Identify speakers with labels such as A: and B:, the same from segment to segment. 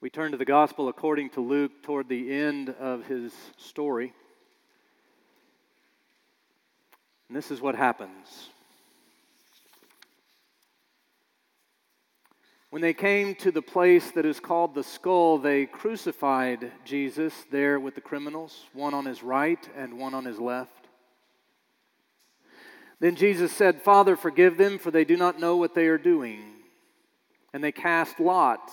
A: We turn to the gospel according to Luke toward the end of his story. And this is what happens. When they came to the place that is called the skull, they crucified Jesus there with the criminals, one on his right and one on his left. Then Jesus said, Father, forgive them, for they do not know what they are doing. And they cast lots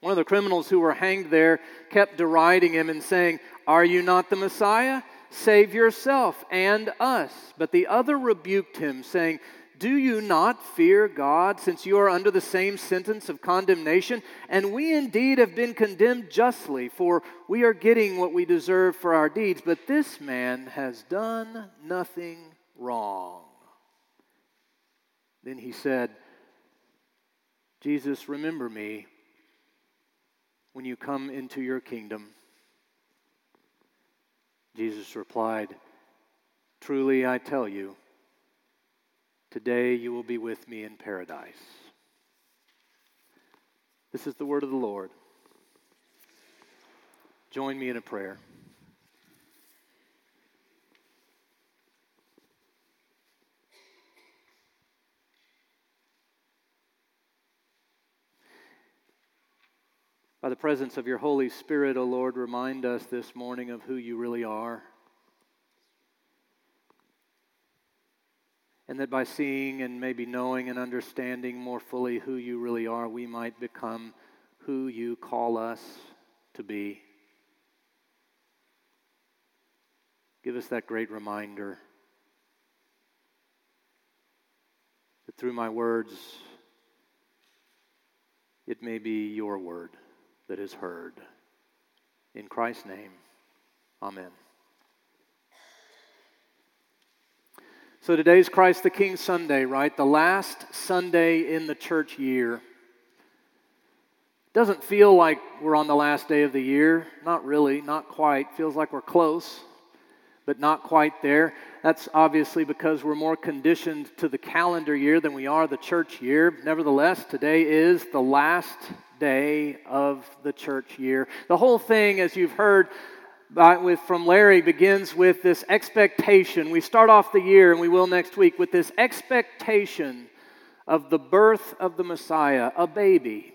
A: One of the criminals who were hanged there kept deriding him and saying, Are you not the Messiah? Save yourself and us. But the other rebuked him, saying, do you not fear God, since you are under the same sentence of condemnation? And we indeed have been condemned justly, for we are getting what we deserve for our deeds, but this man has done nothing wrong. Then he said, Jesus, remember me when you come into your kingdom. Jesus replied, Truly I tell you, Today you will be with me in paradise. This is the word of the Lord. Join me in a prayer. By the presence of your Holy Spirit, O Lord, remind us this morning of who you really are. and that by seeing and maybe knowing and understanding more fully who you really are, we might become who you call us to be. Give us that great reminder that through my words, it may be your word that is heard. In Christ's name, amen. So today's Christ the King Sunday, right? The last Sunday in the church year. Doesn't feel like we're on the last day of the year. Not really, not quite. Feels like we're close, but not quite there. That's obviously because we're more conditioned to the calendar year than we are the church year. Nevertheless, today is the last day of the church year. The whole thing, as you've heard, by, with, from Larry begins with this expectation. We start off the year, and we will next week, with this expectation of the birth of the Messiah, a baby.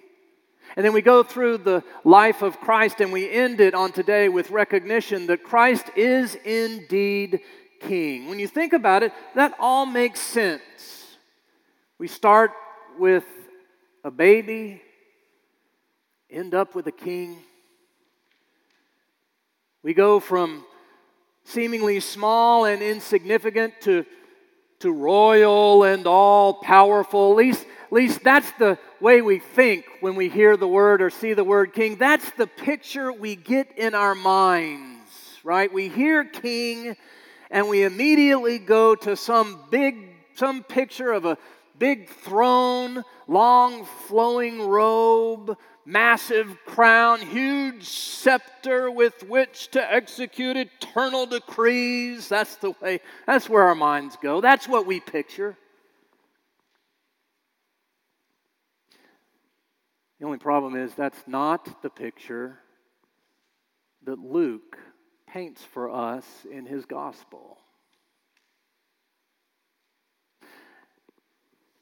A: And then we go through the life of Christ, and we end it on today with recognition that Christ is indeed King. When you think about it, that all makes sense. We start with a baby, end up with a king. We go from seemingly small and insignificant to, to royal and all powerful. At least, least that's the way we think when we hear the word or see the word king. That's the picture we get in our minds, right? We hear king and we immediately go to some big, some picture of a big throne, long flowing robe, massive crown, huge scepter with which to execute eternal decrees. That's the way, that's where our minds go. That's what we picture. The only problem is that's not the picture that Luke paints for us in his gospel.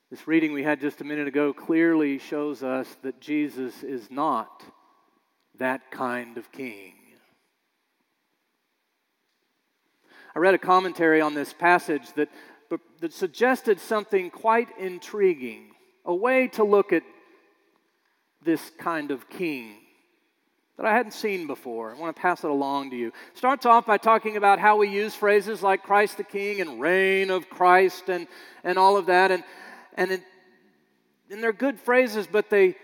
A: This reading we had just a minute ago clearly shows us that Jesus is not that kind of king. I read a commentary on this passage that, that suggested something quite intriguing, a way to look at this kind of king that I hadn't seen before. I want to pass it along to you. Starts off by talking about how we use phrases like Christ the King and reign of Christ and, and all of that. And, and, it, and they're good phrases, but they,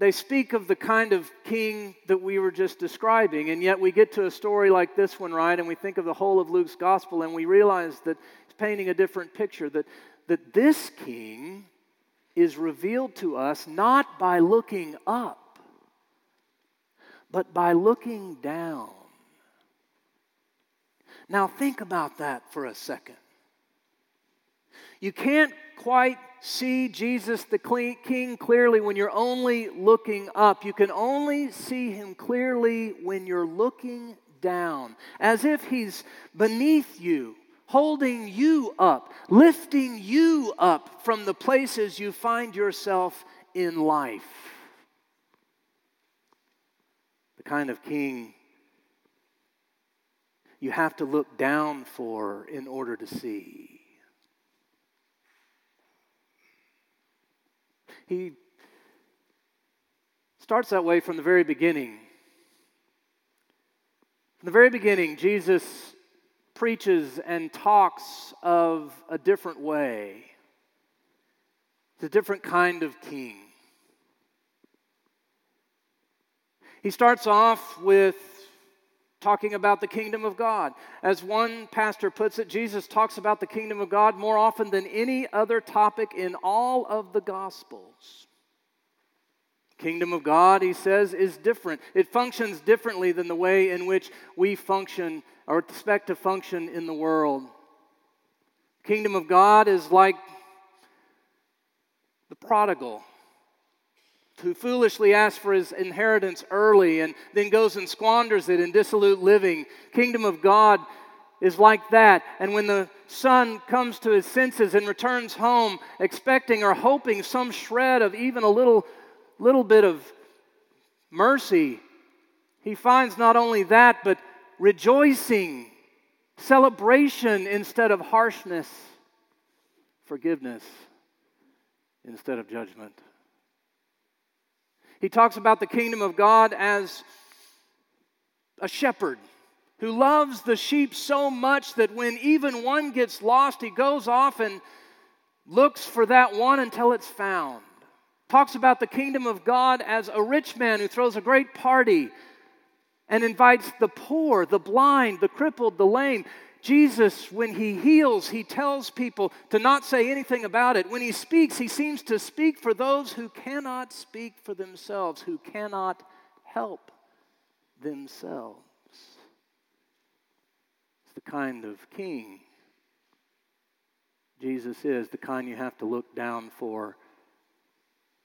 A: they speak of the kind of king that we were just describing. And yet we get to a story like this one, right? And we think of the whole of Luke's gospel and we realize that he's painting a different picture that, that this king is revealed to us not by looking up, but by looking down. Now, think about that for a second. You can't quite see Jesus the King clearly when you're only looking up. You can only see him clearly when you're looking down, as if he's beneath you, holding you up, lifting you up from the places you find yourself in life. The kind of king you have to look down for in order to see. He starts that way from the very beginning. From the very beginning, Jesus preaches and talks of a different way. It's a different kind of king. He starts off with talking about the kingdom of God. As one pastor puts it, Jesus talks about the kingdom of God more often than any other topic in all of the Gospels. Kingdom of God, he says, is different. It functions differently than the way in which we function or expect to function in the world. Kingdom of God is like the prodigal who foolishly asks for his inheritance early and then goes and squanders it in dissolute living. Kingdom of God is like that. And when the son comes to his senses and returns home, expecting or hoping some shred of even a little, little bit of mercy, he finds not only that, but rejoicing, celebration instead of harshness, forgiveness instead of judgment. He talks about the kingdom of God as a shepherd who loves the sheep so much that when even one gets lost, he goes off and looks for that one until it's found. Talks about the kingdom of God as a rich man who throws a great party and invites the poor, the blind, the crippled, the lame. Jesus, when he heals, he tells people to not say anything about it. When he speaks, he seems to speak for those who cannot speak for themselves, who cannot help themselves. It's the kind of king Jesus is, the kind you have to look down for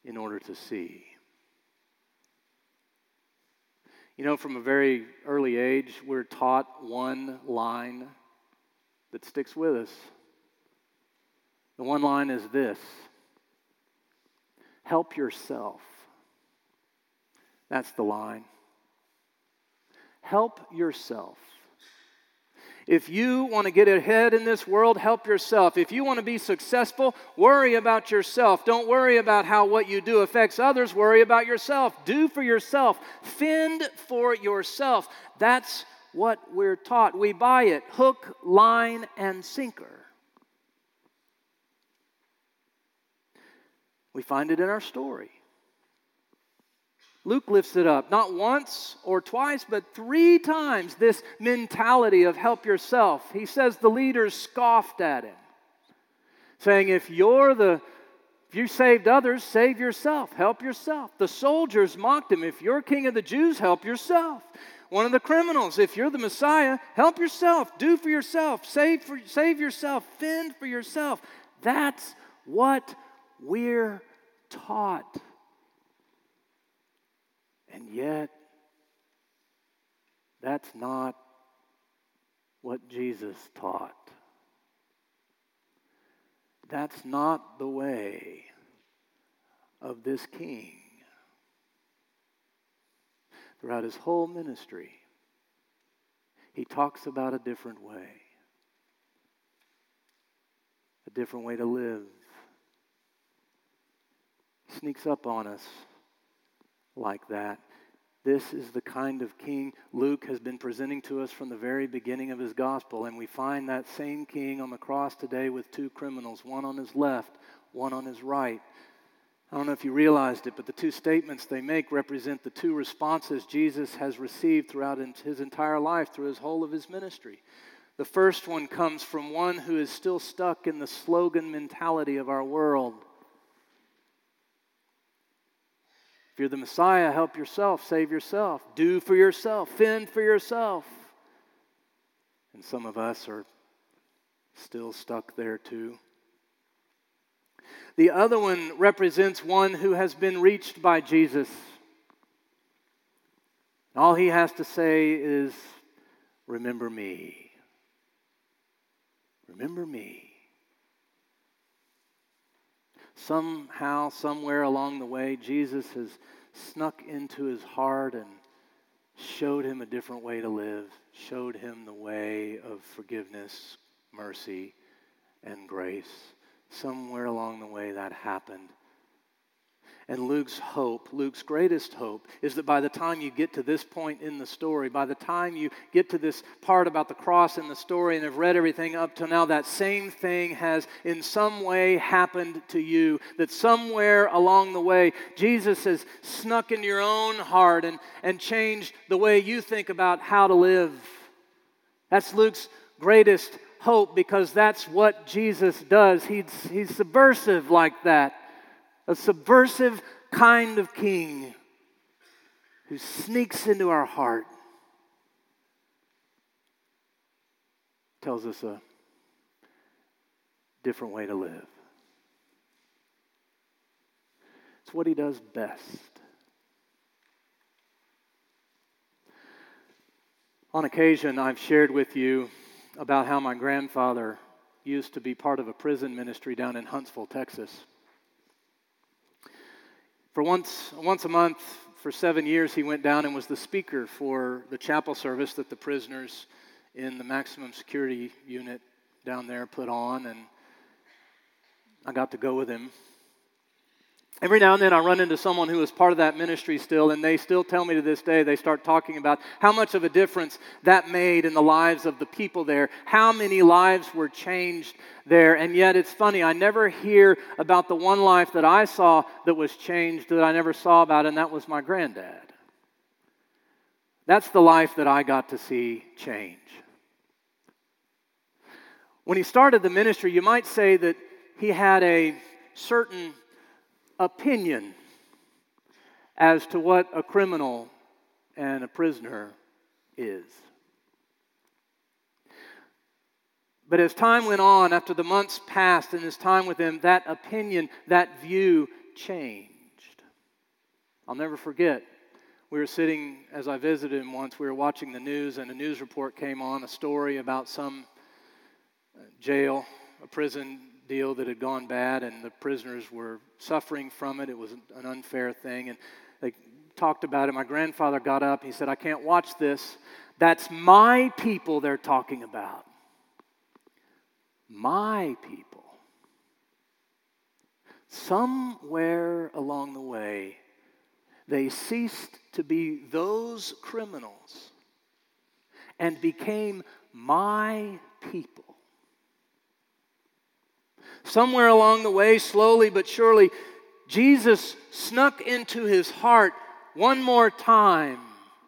A: in order to see. You know, from a very early age, we're taught one line that sticks with us. The one line is this help yourself. That's the line. Help yourself. If you want to get ahead in this world, help yourself. If you want to be successful, worry about yourself. Don't worry about how what you do affects others. Worry about yourself. Do for yourself. Fend for yourself. That's what we're taught. We buy it hook, line, and sinker. We find it in our story. Luke lifts it up, not once or twice, but three times this mentality of help yourself. He says the leaders scoffed at him, saying, If you're the if you saved others, save yourself. Help yourself. The soldiers mocked him. If you're king of the Jews, help yourself one of the criminals. If you're the Messiah, help yourself, do for yourself, save, for, save yourself, fend for yourself. That's what we're taught. And yet, that's not what Jesus taught. That's not the way of this king throughout his whole ministry, he talks about a different way, a different way to live. He sneaks up on us like that. This is the kind of king Luke has been presenting to us from the very beginning of his gospel. And we find that same king on the cross today with two criminals, one on his left, one on his right. I don't know if you realized it, but the two statements they make represent the two responses Jesus has received throughout his entire life, through his whole of his ministry. The first one comes from one who is still stuck in the slogan mentality of our world. If you're the Messiah, help yourself, save yourself, do for yourself, fend for yourself. And some of us are still stuck there too. The other one represents one who has been reached by Jesus. All he has to say is, Remember me. Remember me. Somehow, somewhere along the way, Jesus has snuck into his heart and showed him a different way to live, showed him the way of forgiveness, mercy, and grace. Somewhere along the way, that happened. And Luke's hope, Luke's greatest hope, is that by the time you get to this point in the story, by the time you get to this part about the cross in the story and have read everything up to now, that same thing has in some way happened to you. That somewhere along the way, Jesus has snuck into your own heart and, and changed the way you think about how to live. That's Luke's greatest hope because that's what Jesus does. He's, he's subversive like that a subversive kind of king who sneaks into our heart, tells us a different way to live. It's what he does best. On occasion, I've shared with you about how my grandfather used to be part of a prison ministry down in Huntsville, Texas. For once, once a month, for seven years, he went down and was the speaker for the chapel service that the prisoners in the maximum security unit down there put on. And I got to go with him Every now and then I run into someone who is part of that ministry still, and they still tell me to this day, they start talking about how much of a difference that made in the lives of the people there, how many lives were changed there. And yet it's funny, I never hear about the one life that I saw that was changed that I never saw about, and that was my granddad. That's the life that I got to see change. When he started the ministry, you might say that he had a certain opinion as to what a criminal and a prisoner is. But as time went on, after the months passed and his time with him, that opinion, that view changed. I'll never forget. We were sitting, as I visited him once, we were watching the news, and a news report came on a story about some jail, a prison deal that had gone bad, and the prisoners were suffering from it. It was an unfair thing. And they talked about it. My grandfather got up. He said, I can't watch this. That's my people they're talking about. My people. Somewhere along the way, they ceased to be those criminals and became my people. Somewhere along the way, slowly but surely, Jesus snuck into his heart one more time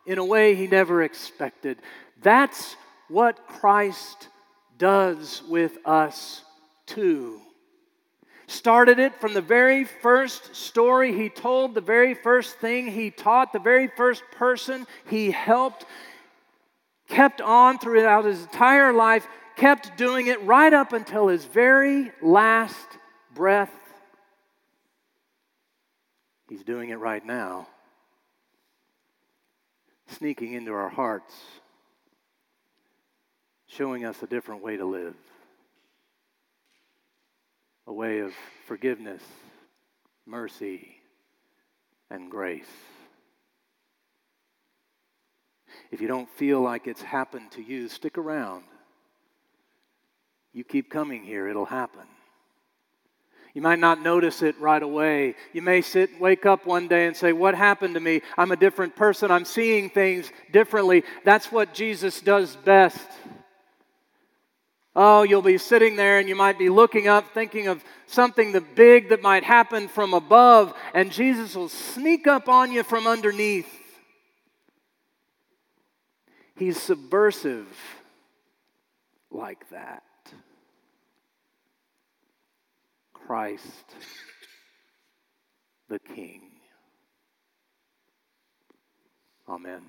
A: in a way he never expected. That's what Christ does with us too. Started it from the very first story he told, the very first thing he taught, the very first person he helped, kept on throughout his entire life kept doing it right up until his very last breath. He's doing it right now, sneaking into our hearts, showing us a different way to live, a way of forgiveness, mercy, and grace. If you don't feel like it's happened to you, stick around. You keep coming here, it'll happen. You might not notice it right away. You may sit wake up one day and say, What happened to me? I'm a different person. I'm seeing things differently. That's what Jesus does best. Oh, you'll be sitting there and you might be looking up, thinking of something the big that might happen from above, and Jesus will sneak up on you from underneath. He's subversive like that. Christ the King. Amen.